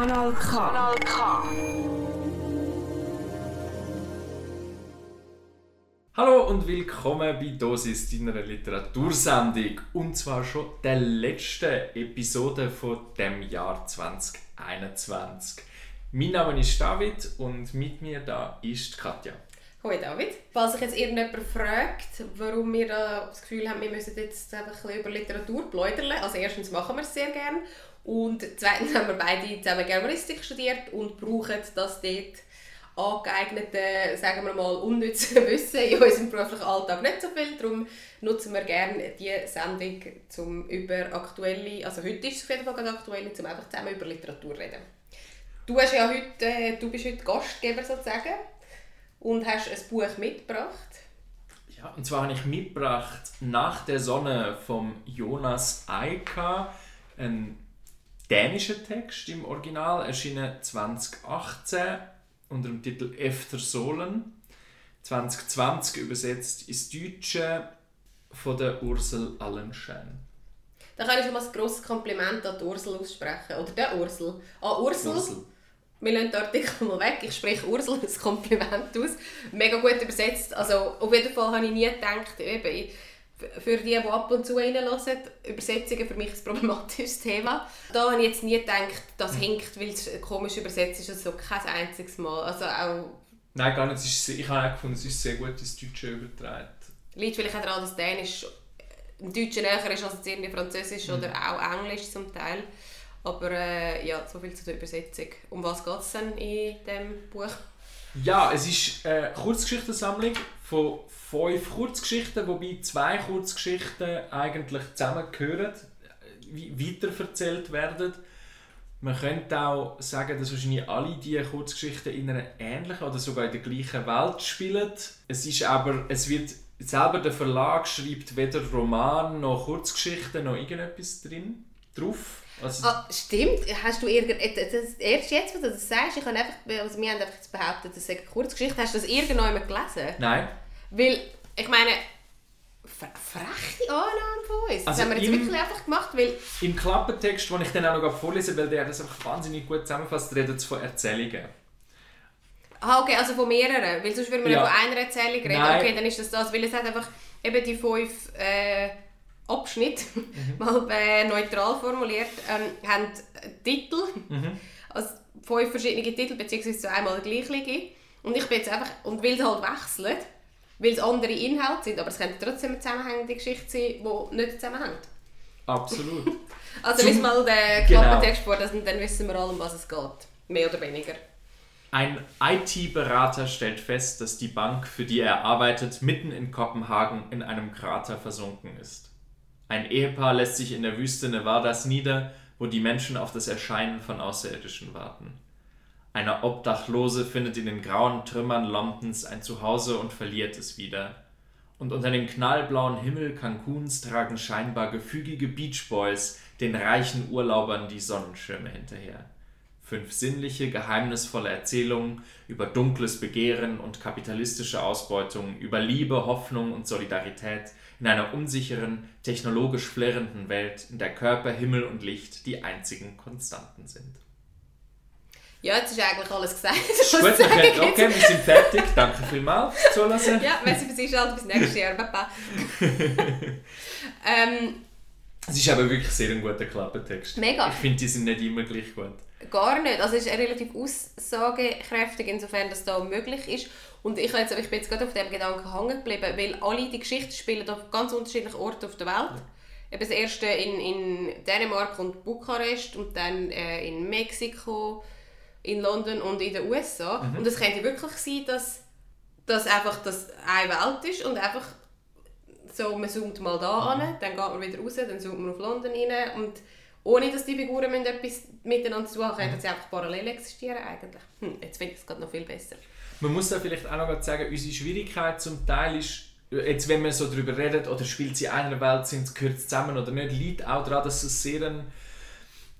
Kanal K. Kanal K. Hallo und willkommen bei Dosis, deiner Literatursendung. Und zwar schon der letzten Episode von dem Jahr 2021. Mein Name ist David und mit mir da ist Katja. Hoi David. Falls sich jetzt irgendjemand fragt, warum wir da das Gefühl haben, wir müssen jetzt einfach ein bisschen über Literatur pläudern. Also erstens machen wir es sehr gerne und zweitens haben wir beide zusammen Germanistik studiert und brauchen das dort angeeignete, sagen wir mal, unnütze Wissen in unserem beruflichen Alltag nicht so viel. Darum nutzen wir gerne diese Sendung zum über aktuelle, also heute ist es auf jeden Fall gerade aktuell, um einfach zusammen über Literatur zu reden. Du, hast ja heute, äh, du bist heute Gastgeber sozusagen und hast ein Buch mitgebracht. Ja, und zwar habe ich mitgebracht «Nach der Sonne» vom Jonas Eika, ein dänischer Text im Original, erschienen 2018 unter dem Titel «Efter Solen», 2020 übersetzt ins Deutsche von der Ursel Allenschein. Da kann ich schon mal ein grosses Kompliment an die Ursel aussprechen. Oder der Ursel. An Ursel. Ursel. Wir lassen den Artikel mal weg. Ich spreche Ursel ein Kompliment aus. Mega gut übersetzt. Also auf jeden Fall habe ich nie gedacht, eben, für die, die ab und zu reinhören, Übersetzungen für mich ein problematisches Thema. Da habe ich jetzt nie gedacht, das hm. hinkt, weil es komisch übersetzt ist, also kein einziges Mal. Also auch Nein, gar nicht. Ich habe auch gefunden, es ist sehr gut ins Deutsche übertragen. Liegt vielleicht auch daran, dass Dänisch im Deutschen näher ist als jetzt irgendwie Französisch mhm. oder auch Englisch zum Teil. Aber äh, ja, so viel zu der Übersetzung. Um was geht es denn in diesem Buch? Ja, es ist eine Kurzgeschichtensammlung von fünf Kurzgeschichten, wobei zwei Kurzgeschichten eigentlich zusammengehören, weiterverzählt werden. Man könnte auch sagen, dass wahrscheinlich alle diese Kurzgeschichten in einer ähnlichen oder sogar in der gleichen Welt spielen. Es ist aber, es wird selber der Verlag schreibt weder Roman noch Kurzgeschichten noch irgendetwas drin drauf. Also ah, stimmt. Hast du irgend erst jetzt, wo du das sagst, ich habe einfach, also wir haben einfach behauptet, das sei eine Kurzgeschichte. Hast du das irgendjemand gelesen? Nein. Weil, ich meine, freche Annahme von uns. Das also haben wir jetzt im, wirklich einfach gemacht, weil... Im Klappentext, den ich dann auch noch vorlesen weil der das einfach wahnsinnig gut zusammenfasst, redet es von Erzählungen. Ah, okay, also von mehreren, weil sonst würden wir ja. von einer Erzählung reden. Nein. Okay, dann ist das das, weil es hat einfach eben die fünf äh, Abschnitte, mhm. mal äh, neutral formuliert, ähm, haben Titel, mhm. also fünf verschiedene Titel, beziehungsweise einmal der gleiche. Und ich bin jetzt einfach, und weil es halt wechselt, weil es andere Inhalte sind, aber es könnte trotzdem eine zusammenhängende Geschichte sein, die nicht zusammenhängt. Absolut. also lies mal den genau. Klappentext vor, dann wissen wir alle, um was es geht. Mehr oder weniger. Ein IT-Berater stellt fest, dass die Bank, für die er arbeitet, mitten in Kopenhagen in einem Krater versunken ist. Ein Ehepaar lässt sich in der Wüste Nevadas nieder, wo die Menschen auf das Erscheinen von Außerirdischen warten. Eine Obdachlose findet in den grauen Trümmern Lompens ein Zuhause und verliert es wieder. Und unter dem knallblauen Himmel Cancuns tragen scheinbar gefügige Beach Boys den reichen Urlaubern die Sonnenschirme hinterher. Fünf sinnliche, geheimnisvolle Erzählungen über dunkles Begehren und kapitalistische Ausbeutung, über Liebe, Hoffnung und Solidarität in einer unsicheren, technologisch flirrenden Welt, in der Körper, Himmel und Licht die einzigen Konstanten sind. Ja, jetzt ist eigentlich alles gesagt. Gut, wir können, okay, wir sind fertig. Danke vielmals fürs Zuhören. Ja, wenn Sie für sich halt bis nächstes Jahr. Papa. ähm, es ist aber wirklich sehr ein guter Klappentext. Mega. Ich finde, die sind nicht immer gleich gut. Gar nicht. Also es ist relativ aussagekräftig, insofern dass das möglich ist. Und ich, jetzt, ich bin jetzt gerade auf dem Gedanken hängen geblieben, weil alle die Geschichten spielen auf ganz unterschiedlichen Orten auf der Welt. Ja. Eben das erste in, in Dänemark und Bukarest und dann äh, in Mexiko in London und in den USA. Mhm. Und es könnte wirklich sein, dass das einfach das eine Welt ist und einfach so, man zoomt mal da mhm. an, dann geht man wieder raus, dann zoomt man auf London rein und ohne dass die Figuren etwas miteinander zu tun haben, können mhm. sie einfach parallel existieren eigentlich. Hm, jetzt finde ich es gerade noch viel besser. Man muss da vielleicht auch noch sagen, unsere Schwierigkeit zum Teil ist, jetzt wenn man so darüber redet, oder spielt sie in einer Welt, sind, gehört es zusammen oder nicht, liegt auch daran, dass es sehr ein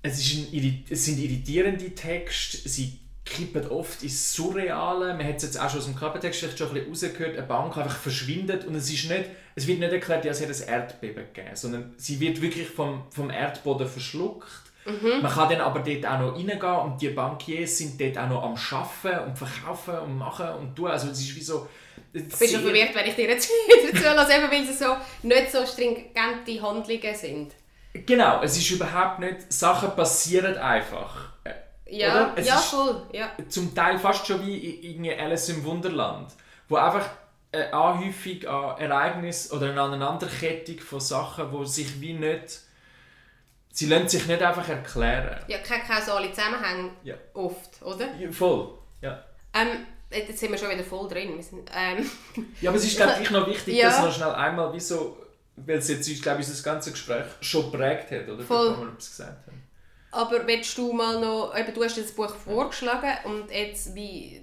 es, ist ein, es sind irritierende Texte, sie kippen oft ins Surreale. Man hat es jetzt auch schon aus dem Klappentext vielleicht schon ein bisschen rausgehört, eine Bank einfach verschwindet und es, ist nicht, es wird nicht erklärt, ja, es hat ein Erdbeben gegeben, sondern sie wird wirklich vom, vom Erdboden verschluckt. Mhm. Man kann dann aber dort auch noch reingehen und die Bankiers sind dort auch noch am Arbeiten und verkaufen und machen und tun. Also es ist wie so... Ich bin schon verwirrt, wenn ich dir jetzt wieder zulasse, eben weil es so nicht so stringente Handlungen sind. Genau, es ist überhaupt nicht... Sachen passieren einfach. Äh, Ja, ja ist- voll. Ja. zum Teil fast schon wie i- irgendwie Alice im Wunderland, wo einfach eine Anhäufung an Ereignissen oder eine Aneinanderkettung von Sachen, wo sich wie nicht... Sie lassen sich nicht einfach erklären. ja, keine kausale Zusammenhänge Ja. oft, oder? Ja, Voll, ja. Ähm, jetzt sind wir schon wieder voll drin. Sind, ähm, Ja, aber es ist glaube ich noch wichtig, Ja. dass noch schnell einmal wie so, weil es jetzt, glaube ich, das ganze Gespräch schon geprägt hat, oder? Voll. Bevor wir etwas gesagt haben. aber willst du mal noch, eben, du hast das Buch vorgeschlagen und jetzt wie,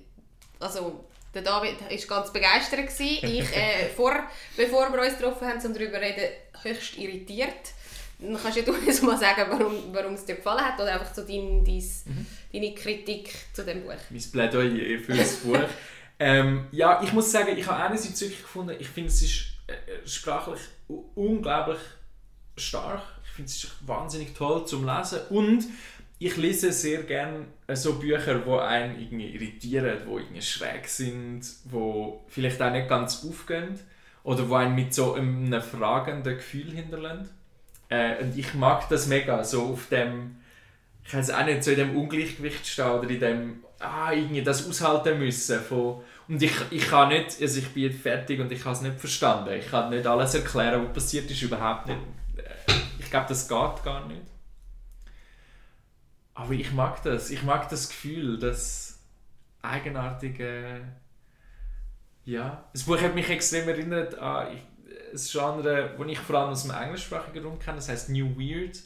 also der David war ganz begeistert. Gewesen. Ich, äh, vor, bevor wir uns getroffen haben, um darüber zu reden, höchst irritiert. Dann kannst ja du uns mal sagen, warum, warum es dir gefallen hat oder einfach so dein, dein, Mhm. deine Kritik zu dem Buch. Mein Plädoyer für das Buch. ähm, ja, ich muss sagen, ich habe einerseits wirklich gefunden, ich finde es ist äh, sprachlich u- unglaublich stark. Ich finde es wahnsinnig toll zum Lesen und ich lese sehr gerne äh, so Bücher, die einen irgendwie irritieren, die irgendwie schräg sind, die vielleicht auch nicht ganz aufgehen oder die einen mit so einem fragenden Gefühl hinterlassen. Äh, und ich mag das mega, so auf dem, ich weiß auch nicht, so in dem Ungleichgewicht stehen oder in dem, ah, irgendwie das aushalten müssen. Von, und ich, ich kann nicht, also ich bin fertig und ich habe es nicht verstanden. Ich kann nicht alles erklären, was passiert ist, überhaupt nicht. Äh, Ich glaube, das geht gar nicht. Aber ich mag das. Ich mag das Gefühl, das eigenartige. Ja. Das Buch hat mich extrem erinnert an ein Genre, das ich vor allem aus dem englischsprachigen Raum kenne. Das heißt New Weird.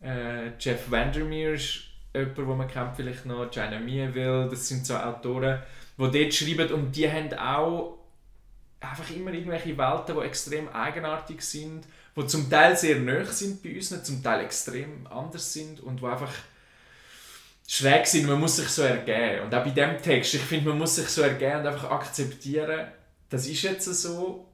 Äh, Jeff Vandermeer ist jemand, den man kennt, vielleicht noch. China Mieville. Das sind so Autoren, die dort schreiben und die haben auch einfach immer irgendwelche Welten, die extrem eigenartig sind, die zum Teil sehr nah sind bei uns, zum Teil extrem anders sind und die einfach schräg sind. Man muss sich so ergeben. Und auch bei diesem Text, ich finde, man muss sich so ergeben und einfach akzeptieren, das ist jetzt so.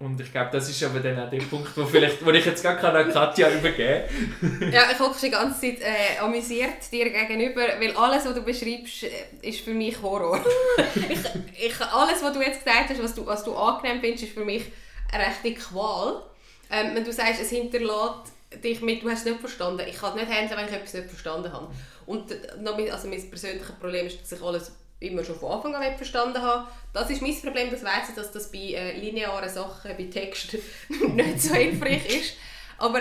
Und ich glaube, das ist aber dann auch der Punkt, wo, vielleicht, wo ich jetzt gar keine Katja übergeben Ja, ich hocke die ganze Zeit äh, amüsiert dir gegenüber, weil alles, was du beschreibst, äh, ist für mich Horror. ich, ich, alles, was du jetzt gesagt hast, was du, was du angenehm findest, ist für mich eine rechte Qual. Ähm, wenn du sagst, es hinterlässt dich mit, du hast es nicht verstanden. Ich kann es nicht handeln, wenn ich etwas nicht verstanden habe. Und äh, noch mein, also mein persönliches Problem ist, dass ich alles immer schon von Anfang an verstanden habe. Das ist mein Problem, das weiss ich, dass das bei äh, linearen Sachen, bei Texten nicht so hilfreich ist. Aber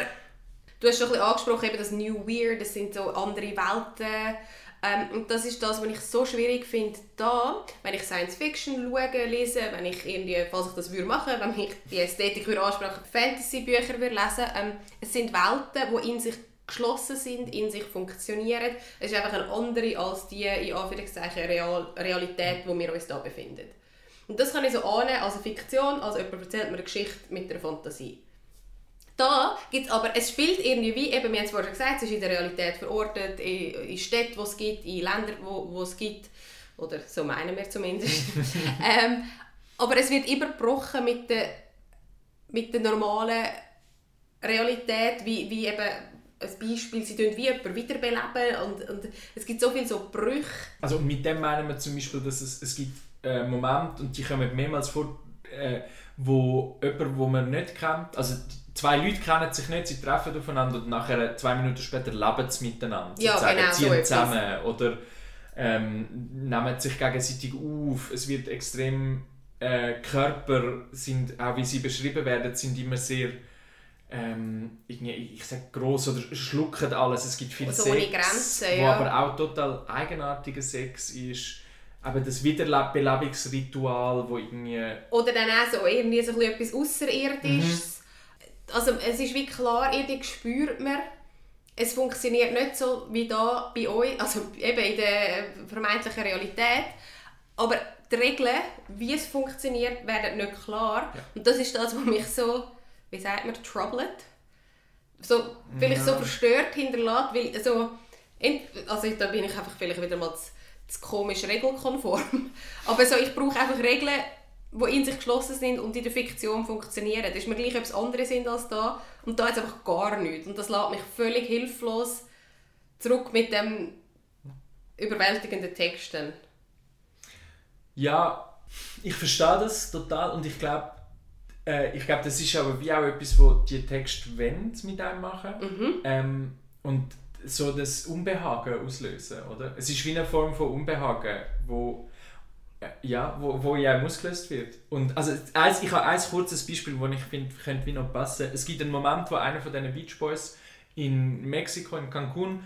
Du hast schon ein bisschen angesprochen, eben das New Weird, das sind so andere Welten. Ähm, und das ist das, was ich so schwierig finde, da, wenn ich Science Fiction schaue, lese, wenn ich irgendwie, falls ich das würde machen, wenn ich die Ästhetik würde ansprechen, Fantasy-Bücher würde lesen, ähm, es sind Welten, die in sich geschlossen sind, in sich funktionieren. Es ist einfach eine andere als die, in Anführungszeichen, Real Realität, wo wir uns da befinden. Und das kann ich so annehmen als eine Fiktion, als jemand erzählt mir eine Geschichte mit einer Fantasie. Da gibt es aber, es spielt irgendwie wie, eben, wir haben es vorhin schon gesagt, es ist in der Realität verortet, in, in Städten, wo es gibt, in Ländern, wo, wo es gibt, oder so meinen wir zumindest. ähm, aber es wird überbrochen mit der, mit der normalen Realität, wie, wie eben ein Beispiel, sie tun wie jemanden wiederbeleben und, und es gibt so viele so Brüche. Also mit dem meinen wir zum Beispiel, dass es, es gibt äh, Momente, und die kommen mehrmals vor, äh, wo jemand, wo man nicht kennt, also zwei Leute kennen sich nicht, sie treffen aufeinander und nachher zwei Minuten später leben sie miteinander. Ja, sozusagen, genau, so ziehen etwas. zusammen oder ähm, nehmen sich gegenseitig auf. Es wird extrem, äh, Körper sind, auch wie sie beschrieben werden, sind immer sehr ähm, irgendwie, ich sag gross oder schlucken alles. Es gibt viel Also Sex, Grenzen, wo ja. aber auch total eigenartiger Sex ist. Aber das Wiederbelebungsritual, wo irgendwie... Oder dann auch so irgendwie so etwas Außerirdisches. Mhm. Also es ist wie klar, irgendwie spürt man, es funktioniert nicht so wie da bei euch, also eben in der vermeintlichen Realität. Aber die Regeln, wie es funktioniert, werden nicht klar. Ja. Und das ist das, was mich so, wie sagt man, troubled? So, vielleicht so Ja. verstört hinterlässt, weil so, ent- also da bin ich einfach vielleicht wieder mal zu, zu komisch regelkonform. Aber so, ich brauche einfach Regeln, die in sich geschlossen sind und in der Fiktion funktionieren. Das ist mir gleich etwas anderes sind als da. Und da ist einfach gar nichts. Und das lässt mich völlig hilflos zurück mit dem überwältigenden Texten. Ja, ich verstehe das total und ich glaube, äh, ich glaube, das ist aber wie auch etwas, was die Texte wollen mit einem machen. Mhm. Ähm, und so das Unbehagen auslösen, oder? Es ist wie eine Form von Unbehagen, wo äh, ja, wo, wo ja ausgelöst wird. Und also eins, ich habe ein kurzes Beispiel, das ich finde, könnte wie noch passen. Es gibt einen Moment, wo einer von diesen Beach Boys in Mexiko, in Cancun,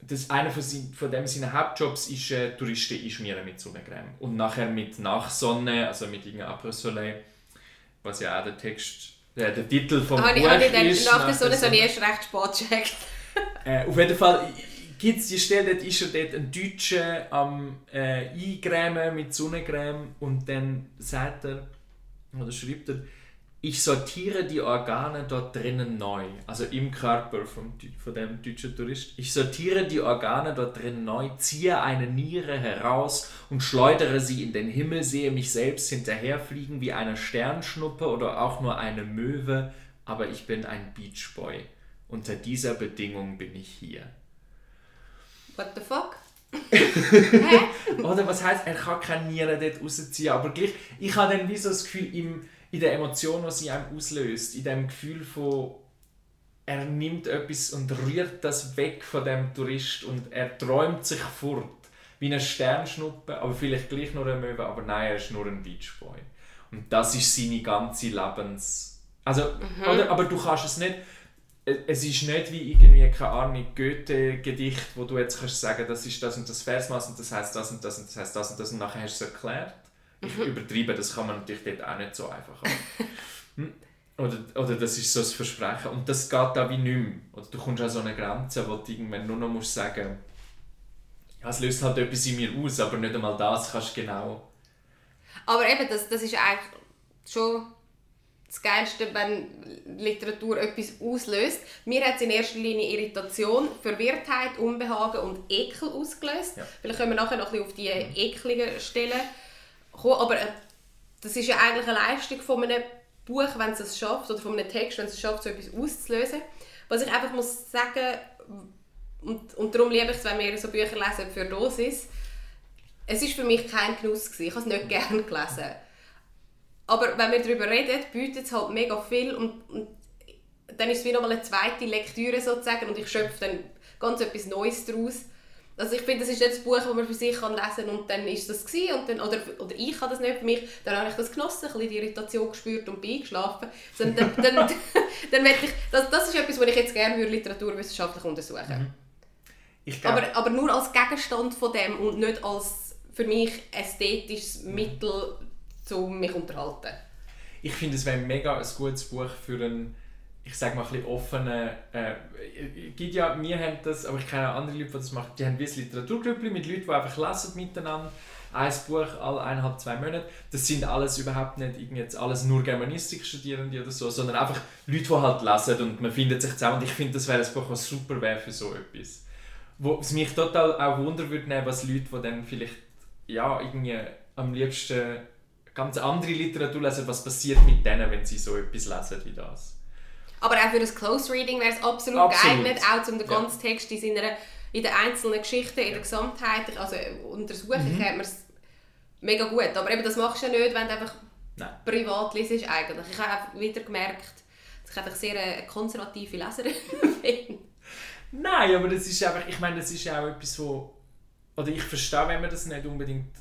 das einer von, sein, von dem seinen Hauptjobs ist äh, Touristen einschmieren mit Sonnencreme. Und nachher mit Nachsonne, also mit irgendeinem Après Soleil, was ja auch der Text, äh, der Titel vom Habe ich, Buch habe ich dann, ist. nach der Sonne der habe ich erst recht spät gecheckt. äh, auf jeden Fall gibt es die Stelle, dort ist er dort ein Deutscher am äh, Eingrämen mit Sonnencreme und dann sagt er, oder schreibt er, ich sortiere die Organe dort drinnen neu, also im Körper vom, von dem deutschen Tourist. Ich sortiere die Organe dort drinnen neu, ziehe eine Niere heraus und schleudere sie in den Himmel, sehe mich selbst hinterherfliegen wie eine Sternschnuppe oder auch nur eine Möwe, aber ich bin ein Beachboy. Unter dieser Bedingung bin ich hier. What the fuck? Oder was heißt, er kann keine Nieren dort rausziehen, aber gleich, ich habe dann wie so das Gefühl, im, in der Emotion, die sie einem auslöst, in dem Gefühl von, er nimmt etwas und rührt das weg von dem Tourist und er träumt sich fort, wie eine Sternschnuppe, aber vielleicht gleich nur eine Möwe, aber nein, er ist nur ein Beachboy. Und das ist seine ganze Lebens... Also, oder, aber du kannst es nicht... Es ist nicht wie irgendwie, keine Ahnung, Goethe-Gedicht, wo du jetzt kannst sagen, das ist das und das Versmaß und das heißt das und das und das heißt das und das und nachher hast du es erklärt. Ich übertreibe, das kann man natürlich dort auch nicht so einfach haben. Hm? Oder, oder das ist so das Versprechen. Und das geht da wie nicht mehr. Oder du kommst an so eine Grenze, wo du irgendwann nur noch musst sagen ja, es löst halt etwas in mir aus, aber nicht einmal das kannst du genau... Aber eben, das, das ist eigentlich schon das Geilste, wenn Literatur etwas auslöst. Mir hat es in erster Linie Irritation, Verwirrtheit, Unbehagen und Ekel ausgelöst. Ja. Vielleicht können wir nachher noch ein bisschen auf die ekligen Stellen kommen. Aber äh, das ist ja eigentlich eine Leistung von einem Buch, wenn es es schafft, oder von einem Text, wenn es es schafft, so etwas auszulösen. Was ich einfach muss sagen, und, und darum liebe ich es, wenn wir so Bücher lesen für Dosis, es ist für mich kein Genuss gewesen. Ich habe es nicht gerne gelesen. Aber wenn wir darüber reden, bietet es halt mega viel und, und dann ist es wie nochmal eine zweite Lektüre sozusagen und ich schöpfe dann ganz etwas Neues daraus. Also ich finde, das ist nicht das Buch, das man für sich kann lesen und dann ist das gewesen, und dann, oder, oder ich habe das nicht für mich, dann habe ich das genossen, ein bisschen die Irritation gespürt und bin eingeschlafen. Sondern dann, dann, dann möchte ich, das, das ist etwas, was ich jetzt gerne würde literaturwissenschaftlich untersuchen glaub, aber, aber nur als Gegenstand von dem und nicht als für mich ästhetisches Mittel, um mich zu unterhalten. ich finde, es wäre mega ein gutes Buch für einen, ich sage mal, ein bisschen offenen. Äh, gibt ja, wir haben das, aber ich kenne auch andere Leute, die das machen. Die haben wie ein Literaturgrüppli mit Leuten, die einfach lesen miteinander. Ein Buch alle eineinhalb, zwei Monate. Das sind alles überhaupt nicht jetzt alles nur Germanistik-Studierende oder so, sondern einfach Leute, die halt lesen und man findet sich zusammen. Und ich finde, das wäre ein Buch, was super wäre für so etwas. Wo es mich total auch Wunder würde was Leute, die dann vielleicht ja, irgendwie am liebsten ganz andere Literatur lesen, was passiert mit denen, wenn sie so etwas lesen wie das. Aber auch für das Close Reading wäre es absolut, Absolut. geeignet, auch um den Ja. ganzen Text in, seiner, in den einzelnen Geschichten, in der Gesamtheit, also untersuchen Mhm. man es mega gut. Aber eben, das machst du ja nicht, wenn du einfach Nein. privat liest eigentlich. Ich habe auch wieder gemerkt, dass ich einfach sehr eine konservative Leserin bin. Nein, aber das ist einfach, ich meine, das ist ja auch etwas, wo, oder ich verstehe, wenn man das nicht unbedingt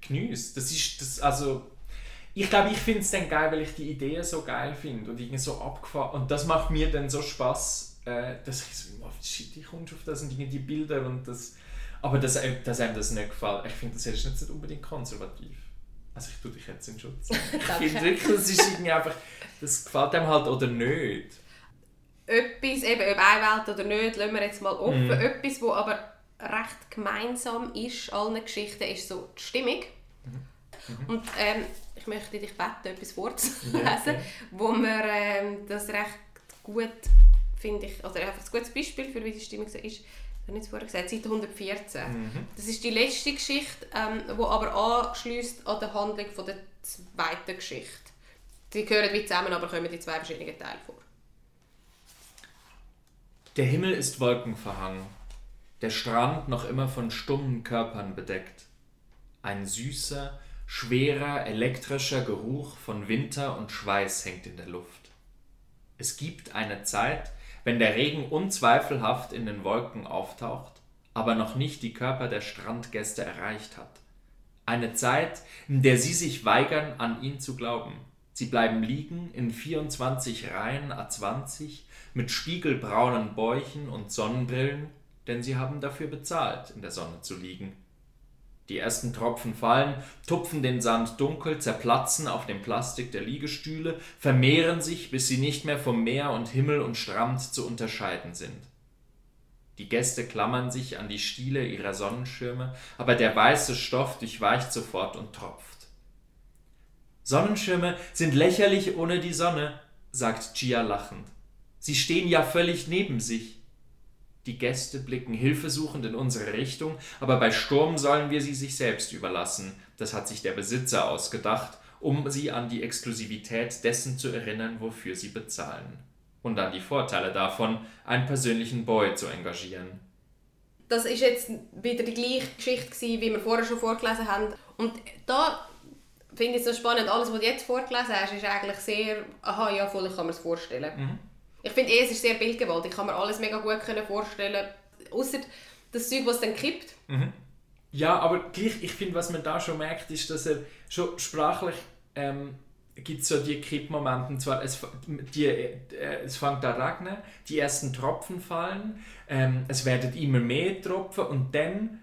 genießt. Das ist, das, also, ich glaube, ich finde es dann geil, weil ich die Ideen so geil finde und irgendwie so abgefahren, und das macht mir dann so Spaß, äh, dass ich so, oh, shit, ich komme auf das und irgendwie die Bilder und das, aber dass, einem- dass einem das nicht gefällt, ich finde, das ist jetzt nicht unbedingt konservativ. Also ich tue dich jetzt in Schutz. Ich finde wirklich, das ist irgendwie einfach, das gefällt einem halt oder nicht. Etwas, eben ob eine Welt oder nicht, lassen wir jetzt mal offen. Mhm. Etwas, wo aber recht gemeinsam ist, allen Geschichten, ist so die Stimmung. Mhm. Und ähm, ich möchte dich bitten, etwas vorzulesen, Ja, okay. wo man ähm, das recht gut, finde ich, oder einfach ein gutes Beispiel für wie die Stimmung so ist. Ich habe nicht vorher gesagt, Seite 114. Mhm. Das ist die letzte Geschichte, ähm, wo aber anschließt an die Handlung von der zweiten Geschichte. Die gehören wie zusammen, aber kommen in zwei verschiedenen Teilen vor. Der Himmel ist wolkenverhangen, der Strand noch immer von stummen Körpern bedeckt. Ein süßer, schwerer, elektrischer Geruch von Winter und Schweiß hängt in der Luft. Es gibt eine Zeit, wenn der Regen unzweifelhaft in den Wolken auftaucht, aber noch nicht die Körper der Strandgäste erreicht hat. Eine Zeit, in der sie sich weigern, an ihn zu glauben. Sie bleiben liegen in 24 Reihen A20 mit spiegelbraunen Bäuchen und Sonnenbrillen, denn sie haben dafür bezahlt, in der Sonne zu liegen. Die ersten Tropfen fallen, tupfen den Sand dunkel, zerplatzen auf dem Plastik der Liegestühle, vermehren sich, bis sie nicht mehr vom Meer und Himmel und Strand zu unterscheiden sind. Die Gäste klammern sich an die Stiele ihrer Sonnenschirme, aber der weiße Stoff durchweicht sofort und tropft. Sonnenschirme sind lächerlich ohne die Sonne, sagt Gia lachend. Sie stehen ja völlig neben sich. Die Gäste blicken hilfesuchend in unsere Richtung, aber bei Sturm sollen wir sie sich selbst überlassen. Das hat sich der Besitzer ausgedacht, um sie an die Exklusivität dessen zu erinnern, wofür sie bezahlen. Und an die Vorteile davon, einen persönlichen Boy zu engagieren. Das ist jetzt wieder die gleiche Geschichte, wie wir vorher schon vorgelesen haben. Und da finde ich es so spannend, alles, was du jetzt vorgelesen hast, ist eigentlich sehr, aha, ja, voll, ich kann mir das vorstellen. Mhm. Ich finde eh, es ist sehr bildgewaltig. Ich kann mir alles mega gut vorstellen. Außer das Zeug, was dann kippt. Mhm. Ja, aber gleich, ich finde, was man da schon merkt, ist, dass er schon sprachlich ähm, gibt so die Kippmomente. Und zwar, es, die, äh, es fängt an regnen, die ersten Tropfen fallen, ähm, es werden immer mehr Tropfen und dann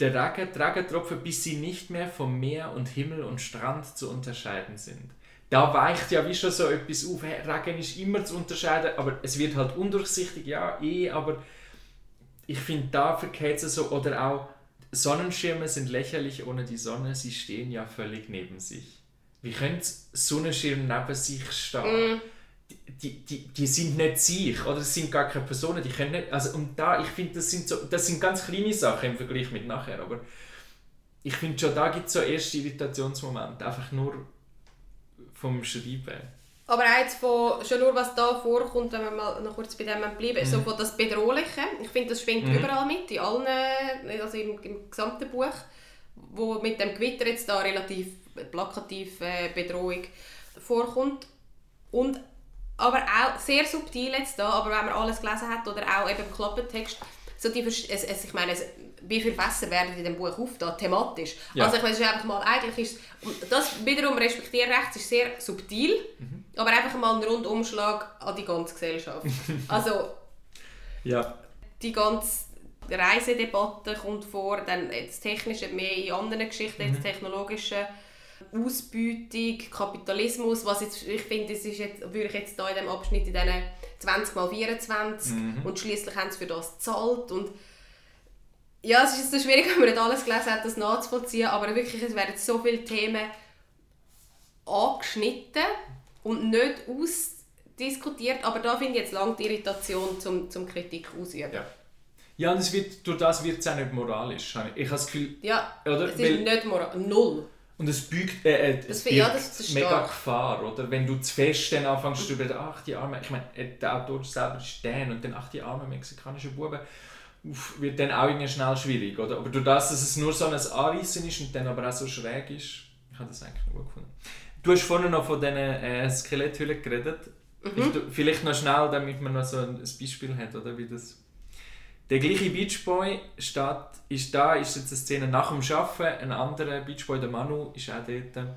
der Regen, die Regentropfen, bis sie nicht mehr vom Meer und Himmel und Strand zu unterscheiden sind da weicht ja wie schon so etwas auf. Regen ist immer zu unterscheiden, aber es wird halt undurchsichtig, ja, eh, aber ich finde, da verkehrt es so, oder auch Sonnenschirme sind lächerlich ohne die Sonne, sie stehen ja völlig neben sich. Wie könnte Sonnenschirm neben sich stehen? Mm. Die, die, die sind nicht sich, oder es sind gar keine Personen, die können nicht, also und da, ich finde, das sind so, das sind ganz kleine Sachen im Vergleich mit nachher, aber ich finde schon, da gibt es so erste Irritationsmomente, einfach nur vom Schreiben. Aber eins von, schon nur was da vorkommt, wenn wir mal noch kurz bei dem bleiben, ist mhm. so von das Bedrohliche. Ich finde, das schwingt mhm. überall mit, in allen, also im, im gesamten Buch, wo mit dem Gewitter jetzt da relativ plakativ äh, Bedrohung vorkommt. Und aber auch sehr subtil jetzt da, aber wenn man alles gelesen hat oder auch eben Klappentext, so die, es, es, ich meine, es, wie viele Fässer werden in dem Buch aufgetan, thematisch. Ja. Also ich weiß einfach mal, eigentlich ist das wiederum respektiere rechts ist sehr subtil, mhm. aber einfach mal ein Rundumschlag an die ganze Gesellschaft. also ja. die ganze Reisedebatte kommt vor, dann das Technische mehr in anderen Geschichten, mhm. das Technologische. Ausbeutung, Kapitalismus, was jetzt, ich finde, das ist jetzt, würde ich jetzt da in diesem Abschnitt in diesen 20 x 24 mhm. und schließlich haben sie für das gezahlt und ja, es ist so schwierig, wenn man nicht alles gelesen hat, das nachzuvollziehen, aber wirklich, es werden so viele Themen angeschnitten und nicht ausdiskutiert, aber da finde ich jetzt lange die Irritation zum, zum Kritik ausüben. Ja. Ja, und es wird, durch das wird es auch nicht moralisch. Ich habe das Gefühl... Ja, oder? es ist Weil, nicht moralisch. Null. Und es bügt, äh, äh das, ja, das ist mega Gefahr, oder? Wenn du zu fest dann anfängst zu über ach die arme, ich meine, äh, der Autor selber ist Dan und dann ach die arme mexikanische Buben, wird dann auch irgendwie schnell schwierig, oder? Aber durch das, dass es nur so ein Anreissen ist und dann aber auch so schräg ist, ich habe das eigentlich gut gefunden. Du hast vorhin noch von diesen äh, Skeletthüllen geredet. Mhm. Vielleicht noch schnell, damit man noch so ein Beispiel hat, oder wie das der gleiche Beachboy steht, ist da, ist jetzt eine Szene nach dem Arbeiten. Ein anderer Beachboy, der Manu, ist auch dort.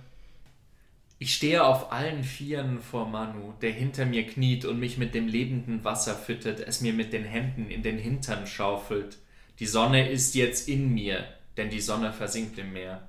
Ich stehe auf allen Vieren vor Manu, der hinter mir kniet und mich mit dem lebenden Wasser füttert, es mir mit den Händen in den Hintern schaufelt. Die Sonne ist jetzt in mir, denn die Sonne versinkt im Meer.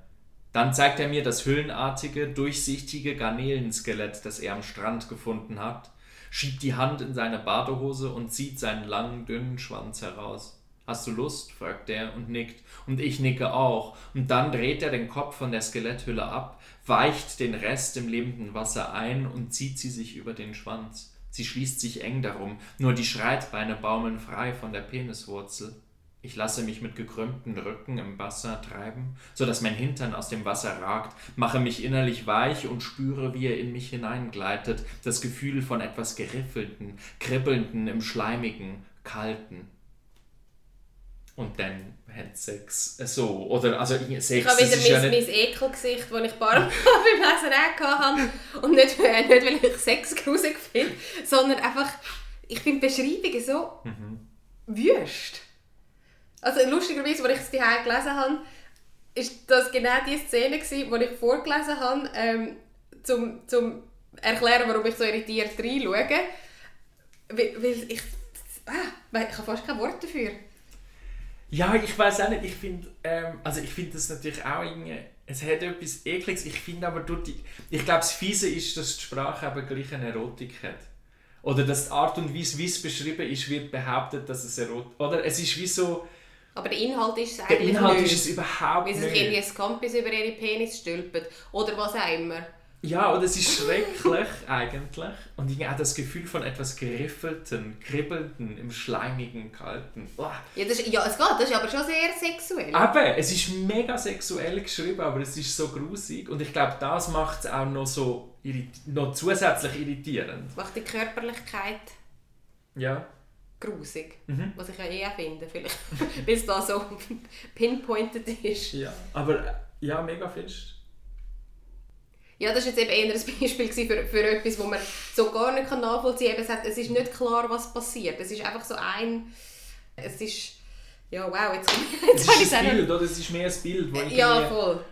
Dann zeigt er mir das hüllenartige, durchsichtige Garnelenskelett, das er am Strand gefunden hat schiebt die Hand in seine Badehose und zieht seinen langen, dünnen Schwanz heraus. Hast du Lust? fragt er und nickt. Und ich nicke auch. Und dann dreht er den Kopf von der Skeletthülle ab, weicht den Rest im lebenden Wasser ein und zieht sie sich über den Schwanz. Sie schließt sich eng darum, nur die Schreitbeine baumeln frei von der Peniswurzel. Ich lasse mich mit gekrümmten Rücken im Wasser treiben, so dass mein Hintern aus dem Wasser ragt, mache mich innerlich weich und spüre, wie er in mich hineingleitet, das Gefühl von etwas Geriffelten, Kribbelnden im Schleimigen, Kalten. Und dann hat Sex äh, so, oder, also Sex, Ich habe wieder ist ja mein, nicht... mein Ekelgesicht, das ich ein paar Mal beim Lesen hatte. Und nicht, nicht weil ich Sex grusig finde, sondern einfach, ich finde Beschreibungen so Mhm. wüst. Also lustigerweise, als ich es daheim gelesen habe, ist das genau die Szene, gewesen, die ich vorgelesen habe, ähm, zum, zum erklären, warum ich so irritiert reinschaue. Weil, weil ich... Ah, ich habe fast kein Wort dafür. Ja, ich weiß auch nicht, ich finde, ähm, also ich finde das natürlich auch irgendwie, es hat etwas Ekliges, ich finde aber durch die, ich glaube das Fiese ist, dass die Sprache eben gleich eine Erotik hat. Oder dass die Art und Weise, wie es beschrieben ist, wird behauptet, dass es Erotik, oder es ist wie so, Aber der Inhalt ist es der eigentlich Inhalt nicht. ist es überhaupt Wie sie sich irgendwie nicht. ein Campus über ihre Penis stülpen. Oder was auch immer. Ja, oder es ist schrecklich eigentlich und irgendwie auch das Gefühl von etwas Geriffelten, Kribbelnden, im Schleimigen, Kalten. Uah. Ja, das ist, ja, es geht. Das ist aber schon sehr sexuell. Eben, es ist mega sexuell geschrieben, aber es ist so grusig und ich glaube, das macht es auch noch so noch zusätzlich irritierend. Macht die Körperlichkeit Ja. grusig. Mhm. Was ich ja eh finde, vielleicht. Weil es da so pinpointed ist. Ja. Aber ja, mega fest. Ja, das war jetzt eben eher ein Beispiel für, für etwas, wo man so gar nicht nachvollziehen kann. Eben, Es, hat- es ist nicht klar, was passiert. Es ist einfach so ein... Es ist... Ja, wow, jetzt, Es jetzt habe ich ist ein. Bild, oder? Es ist mehr ein Bild, wo irgendwie, Ja, voll.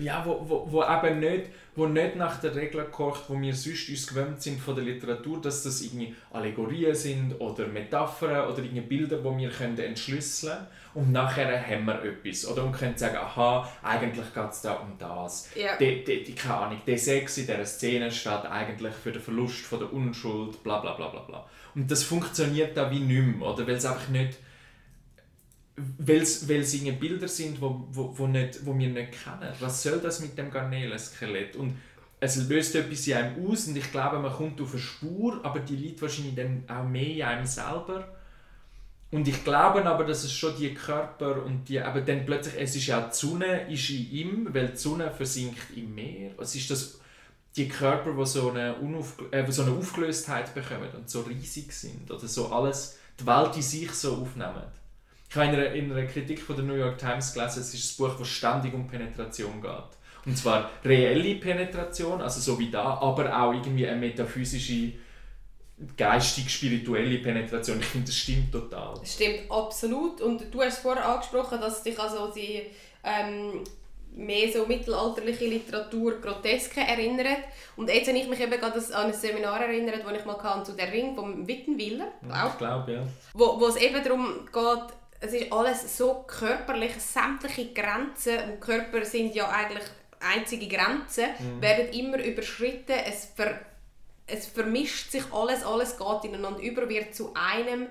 Ja, wo, wo, wo eben nicht, wo nicht nach der Regel kocht, wo wir sonst uns gewöhnt sind von der Literatur, dass das irgendwie Allegorien sind oder Metaphern oder irgendwie Bilder, die wir können entschlüsseln können. Und nachher haben wir etwas. Oder und können sagen, aha, eigentlich geht es da um das. Ja. Die, die, die, keine Ahnung, der Sex in dieser Szene steht eigentlich für den Verlust von der Unschuld, bla bla bla bla bla. Und das funktioniert da wie nicht mehr, oder? Weil es einfach nicht weil es Bilder sind, wo, wo, wo, nicht, wo wir nicht kennen. Was soll das mit dem Garnelen-Skelett? Und es löst etwas in einem aus und ich glaube, man kommt auf eine Spur, aber die liegt wahrscheinlich dann auch mehr in einem selber. Und ich glaube aber, dass es schon die Körper und die, aber dann plötzlich, es ist ja die Sonne ist in ihm, weil die Sonne versinkt im Meer. Es ist das, die Körper, die so eine, Unauf, äh, so eine Aufgelöstheit bekommen und so riesig sind oder so alles, die Welt in sich so aufnehmen. Ich habe in einer, in einer Kritik von der New York Times gelesen, es ist ein Buch, das ständig um Penetration geht. Und zwar reelle Penetration, also so wie da, aber auch irgendwie eine metaphysische, geistig-spirituelle Penetration. Ich finde, das stimmt total. Das stimmt absolut. Und du hast vorher angesprochen, dass dich also die ähm, mehr so mittelalterliche Literatur Groteske erinnert. Und jetzt habe ich mich eben gerade an ein Seminar erinnert, das ich mal hatte, zu «Der Ring» vom Wittenwiller. Auch Ich glaube, ja. wo, wo es eben darum geht, es ist alles so körperlich, sämtliche Grenzen, und Körper sind ja eigentlich einzige Grenzen, werden immer überschritten, es, ver, es vermischt sich alles, alles geht ineinander über, wird zu einem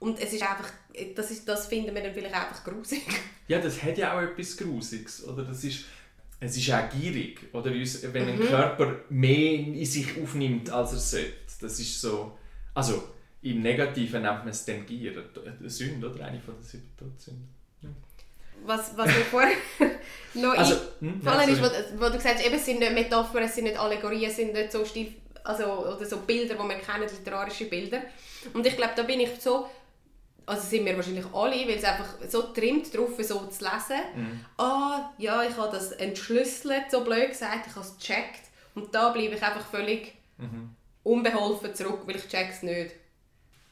und es ist einfach, das, ist, das finden wir dann vielleicht einfach grusig. Ja, das hat ja auch etwas Grusiges. Oder das ist, es ist auch gierig. Oder wenn Mhm. ein Körper mehr in sich aufnimmt, als er sollte. Das ist so. Also im Negativen nennt man es dann Gier. Eine Sünde, oder? Eine von den sieben Todsünden. Was, was mir vorher noch Also, hm, ja, ist, wo, wo du gesagt hast, eben, es sind nicht Metaphern, es sind nicht Allegorien, es sind nicht so Stil, also, oder so Bilder, die wir kennen, literarische Bilder. Und ich glaube, da bin ich so, also sind wir wahrscheinlich alle, weil es einfach so trimmt drauf, so zu lesen. Mhm. Ah, ja, ich habe das entschlüsselt, so blöd gesagt, ich habe es gecheckt. Und da bleibe ich einfach völlig Mhm. unbeholfen zurück, weil ich check's nicht.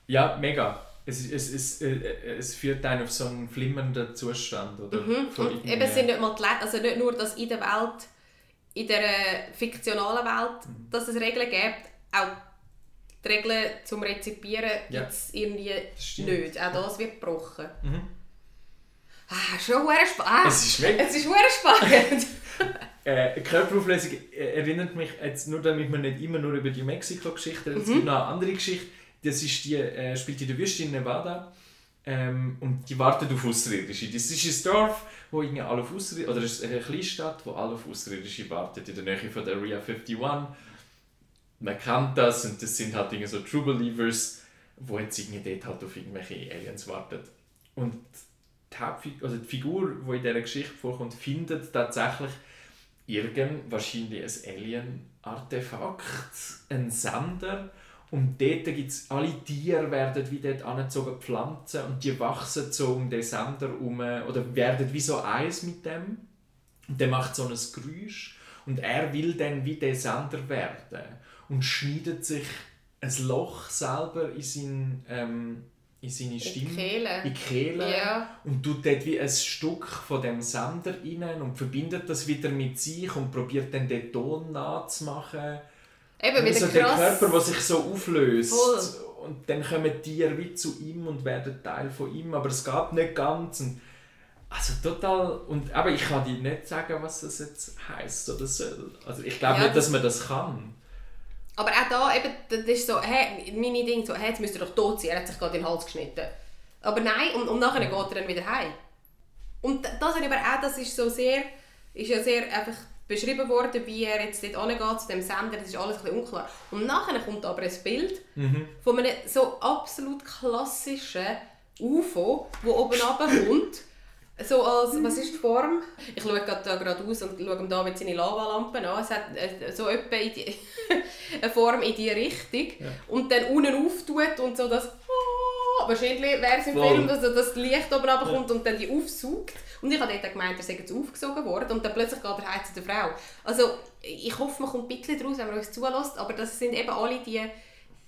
Ja, mega. Es, es, es, äh, es führt einen auf so einen flimmernden Zustand. Oder? Und irgendwie- eben es sind nicht mal die also nicht nur, dass in der Welt, in der äh, fiktionalen Welt, Mhm. dass es Regeln gibt, auch die Regeln zum Rezipieren Ja. gibt es irgendwie nicht. Auch das wird gebrochen. Mhm. Ah, schon verdammt spannend. Ah, Es ist mega. es ist spannend. Äh, Körperauflösung äh, erinnert mich jetzt nur, damit wir nicht immer nur über die Mexiko-Geschichte reden. Es gibt noch eine andere Geschichte, das ist die, äh, spielt in der Wüste in Nevada ähm, und die wartet auf Außerirdische. Das ist ein Dorf, wo irgendwie alle auf Außerirdische, oder ist eine Kleinstadt, wo alle auf Außerirdische wartet, in der Nähe von der Area 51. Man kennt das und das sind halt irgendwie so True Believers, wo jetzt irgendwie dort halt auf irgendwelche Aliens wartet. Und die, Hauptfigur, also die Figur, die in dieser Geschichte vorkommt, findet tatsächlich irgend, wahrscheinlich ein Alien-Artefakt, einen Sender. Und dort gibt's alle Tiere werden wie dort angezogen, Pflanzen, und die wachsen so um den Sender herum, oder werden wie so eins mit dem. Und der macht so ein Geräusch. Und er will dann wie der Sender werden. Und schneidet sich ein Loch selber in, sein, ähm, in seine Stimme. In die Kehle. In die Kehle. Ja. Und tut dort wie ein Stück von dem Sender rein und verbindet das wieder mit sich und probiert dann den Ton nachzumachen. Eben, wieder Also der. Körper, der sich so auflöst. Voll. Und dann kommen Tiere wie zu ihm und werden Teil von ihm, aber es geht nicht ganz. Und also total. Und aber ich kann dir nicht sagen, was das jetzt heisst oder soll. Also ich glaube Ja, nicht, dass man das kann. Aber auch da, eben, das ist so, hey, meine Ding so, hey, jetzt müsste er doch tot sein, er hat sich gerade den Hals geschnitten. Aber nein, und, und nachher geht er dann wieder heim. Und das hat aber auch, das ist so sehr, ist ja sehr einfach beschrieben worden, wie er jetzt dort angeht zu dem Sender, das ist alles ein bisschen unklar. Und nachher kommt aber ein Bild von einem so absolut klassischen UFO, wo oben runterkommt. So als, was ist die Form? Ich schaue gerade da gerade aus und schaue ihm David seine Lavalampen an. Es hat äh, so etwa die, eine Form in diese Richtung. Und dann unten auftut und so das... Ah, Wahrscheinlich wäre es im Voll. Film, dass das Licht oben runterkommt und dann die aufsaugt. Und ich habe dort gemeint, er sei jetzt aufgesogen worden und dann plötzlich geht er heim zu der Frau. Also ich hoffe, man kommt ein bisschen daraus, wenn man uns zulässt, aber das sind eben alle die,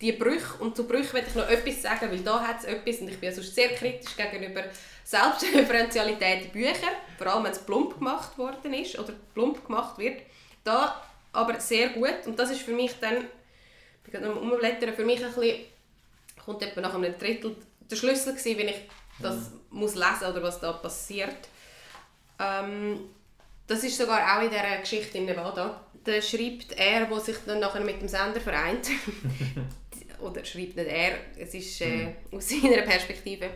die Brüche. Und zu Brüchen möchte ich noch etwas sagen, weil da hat es etwas und ich bin ja sonst sehr kritisch gegenüber Selbstreferenzialität in Büchern, vor allem wenn es plump gemacht worden ist oder plump gemacht wird. Da aber sehr gut und das ist für mich dann, ich gerade noch umblättern, für mich ein bisschen, kommt etwa nach einem Drittel der Schlüssel gewesen, wenn ich das muss lesen oder was da passiert. Ähm, das ist sogar auch in dieser Geschichte in Nevada. Da schreibt er, der sich dann nachher mit dem Sender vereint. Oder schreibt nicht er, es ist äh, aus seiner Perspektive.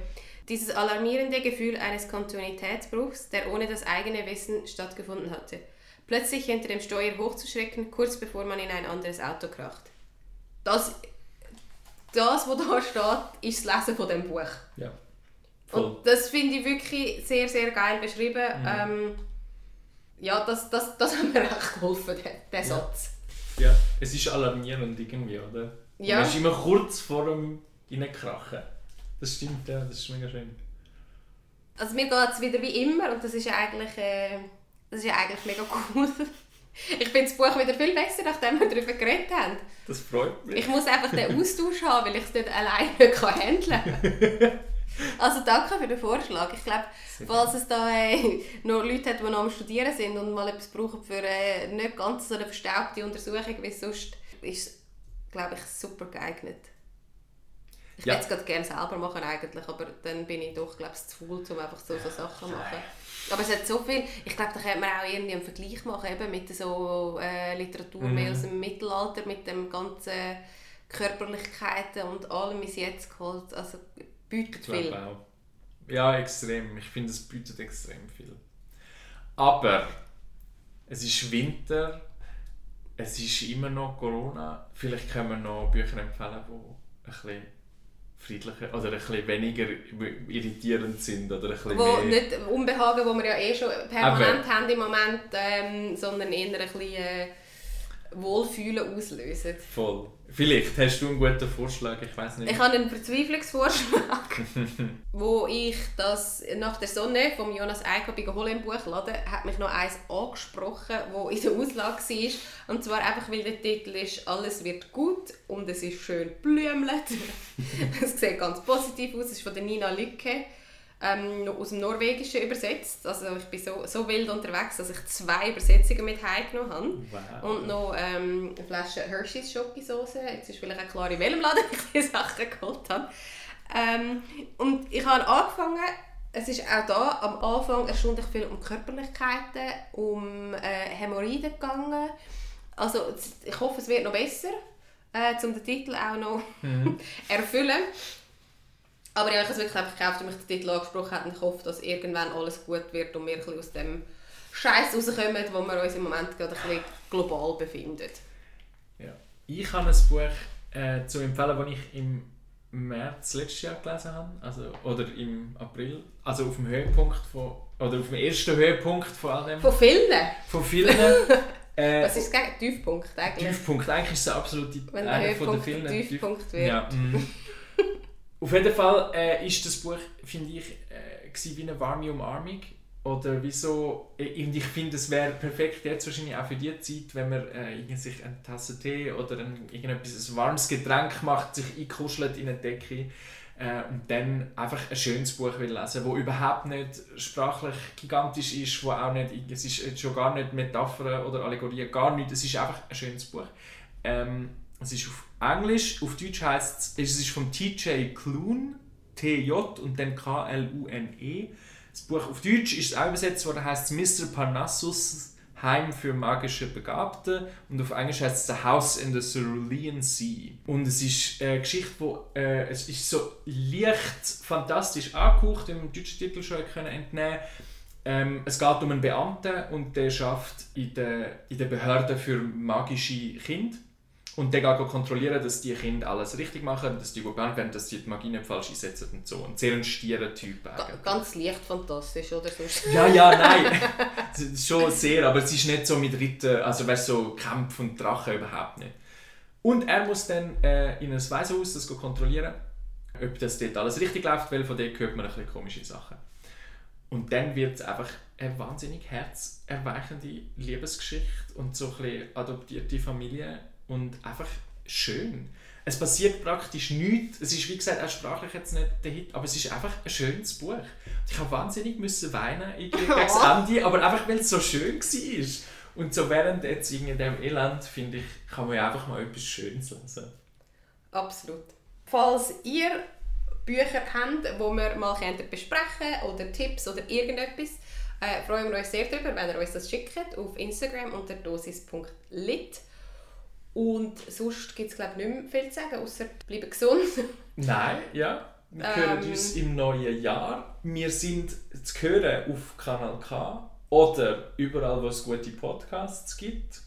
Dieses alarmierende Gefühl eines Kontinuitätsbruchs, der ohne das eigene Wissen stattgefunden hatte. Plötzlich hinter dem Steuer hochzuschrecken, kurz bevor man in ein anderes Auto kracht. Das, das was da steht, ist das Lesen von dem Buch. Ja. Voll. Und das finde ich wirklich sehr, sehr geil beschrieben. Ähm, ja, das, das, das hat mir echt geholfen, der, der Satz. ja. Es ist alarmierend irgendwie, oder? Ja. Man ist immer kurz vor dem Reinkrachen. Das stimmt, ja. Das ist mega schön. Also mir geht es wieder wie immer und das ist ja eigentlich, äh, das ist ja eigentlich mega cool. Ich finde das Buch wieder viel besser, nachdem wir darüber geredet haben. Das freut mich. Ich muss einfach den Austausch haben, weil ich es nicht alleine kann handeln kann. Also danke für den Vorschlag. Ich glaube, falls es da äh, noch Leute hat, die noch am Studieren sind und mal etwas brauchen für äh, nicht ganz so eine verstaubte Untersuchung wie sonst, ist es, glaube ich, super geeignet. Ich Ja. würde es gerade gerne selber machen eigentlich, aber dann bin ich doch, glaube ich, zu faul, um einfach so, so Sachen zu machen. Aber es hat so viel, ich glaube, da könnte man auch irgendwie einen Vergleich machen eben mit so äh, Literatur Mhm. mehr aus dem Mittelalter, mit dem ganzen Körperlichkeiten und allem ist jetzt geholt. Also bietet viel. auch. Ja, extrem. Ich finde, es bietet extrem viel. Aber es ist Winter, es ist immer noch Corona. Vielleicht können wir noch Bücher empfehlen, die ein bisschen friedlicher oder ein bisschen weniger irritierend sind oder ein bisschen Wo mehr... nicht Unbehagen, wo wir ja eh schon permanent haben im Moment, ähm, sondern eher ein bisschen äh, Wohlfühlen auslösen. Voll. Vielleicht hast du einen guten Vorschlag, ich weiß nicht. Ich habe einen Verzweiflungsvorschlag, wo ich das nach der Sonne von Jonas Eicher bei Holen im Buchladen hat mich noch eins angesprochen, wo in der Auslage war. Und zwar einfach, weil der Titel ist «Alles wird gut» und es ist schön blümelt. es sieht ganz positiv aus, es ist von der Nina Lücke. Ähm, noch aus dem Norwegischen übersetzt. Also ich bin so, so wild unterwegs, dass ich zwei Übersetzungen mit heimgenommen habe. Wow. Und noch ähm, eine Flasche Hershey's Schokosauce. Jetzt ist vielleicht auch klar, in welchem Laden ich diese Sachen geholt habe. Ähm, und ich habe angefangen, es ist auch da am Anfang erstaunlich viel um Körperlichkeiten, um äh, Hämorrhoiden gegangen. Also ich hoffe, es wird noch besser, äh, um den Titel auch noch erfüllen. Aber ja, ich habe es wirklich einfach gekauft, weil mich der Titel angesprochen hat und ich hoffe, dass irgendwann alles gut wird und wir ein bisschen aus dem Scheiß rauskommen, wo wir uns im Moment gerade ein bisschen global befinden. Ja. Ich habe ein Buch äh, zu empfehlen, das ich im März letztes Jahr gelesen habe, also, oder im April, also auf dem Höhepunkt von, oder auf dem ersten Höhepunkt von all dem, Von vielen. von vielen. äh, Was ist das Tiefpunkt eigentlich? Tiefpunkt, eigentlich ist es der absolute Wenn der einer von den Höhepunkt vielen. der Tiefpunkt wird. Ja, mm. Auf jeden Fall äh, ist das Buch, finde ich, äh, wie eine warme Umarmung. Oder wieso, äh, und ich finde, es wäre perfekt jetzt wahrscheinlich auch für die Zeit, wenn man äh, sich eine Tasse Tee oder ein, irgendetwas, ein warmes Getränk macht, sich einkuschelt in eine Decke äh, und dann einfach ein schönes Buch will lesen, wo überhaupt nicht sprachlich gigantisch ist, wo auch nicht, es ist schon gar nicht Metaphern oder Allegorien, gar nicht, es ist einfach ein schönes Buch. Ähm, es ist auf Englisch, auf Deutsch heißt es, es ist von TJ Klune, T-J und dann K-L-U-N-E. Das Buch auf Deutsch ist auch übersetzt worden, heißt Mr. Parnassus Heim für magische Begabte und auf Englisch heißt es The House in the Cerulean Sea. Und es ist eine Geschichte, wo äh, es ist so leicht fantastisch angehaucht, im deutschen Titel schon können entnehmen ähm, Es geht um einen Beamten und der schafft in der, in der Behörde für magische Kinder. Und der geht kontrollieren, dass die Kinder alles richtig machen, dass die gut behandelt werden, dass die die Magie nicht falsch einsetzen und so. Ein sehr ein stierer Typ Ga- eigentlich. Ganz leicht fantastisch, oder? Ja, ja, nein. Schon sehr, aber es ist nicht so mit Ritten, also weißt du, so Kampf und Drachen überhaupt nicht. Und er muss dann äh, in ein Waisenhaus das kontrollieren, ob das dort alles richtig läuft, weil von dort hört man ein bisschen komische Sachen. Und dann wird es einfach eine wahnsinnig herzerweichende Liebesgeschichte und so ein bisschen adoptierte Familie und einfach schön. Es passiert praktisch nichts. Es ist wie gesagt auch sprachlich jetzt nicht der Hit, aber es ist einfach ein schönes Buch. Ich habe wahnsinnig müssen weinen gegen das Ende, aber einfach weil es so schön war. Und so während jetzt in dem Elend, finde ich, kann man ja einfach mal etwas Schönes lesen. Absolut. Falls ihr Bücher habt, die wir mal besprechen oder Tipps oder irgendetwas, äh, freuen wir uns sehr darüber, wenn ihr uns das schickt auf Instagram unter dosis.lit. Und sonst gibt es glaube ich nicht mehr viel zu sagen, außer bleiben gesund. Nein, ja. Wir hören Ähm. uns im neuen Jahr. Wir sind zu hören auf Kanal K oder überall, wo es gute Podcasts gibt.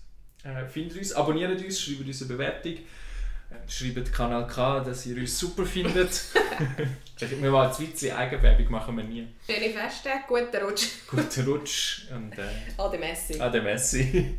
Äh, findet uns, abonniert uns, schreibt uns eine Bewertung. Äh, Schreibt Kanal K, dass ihr uns super findet. wir wollen jetzt Witze, Eigenwerbung machen wir nie. Schöne Feste, guten Rutsch. Guten Rutsch und äh, Ade Messi. ade Messi.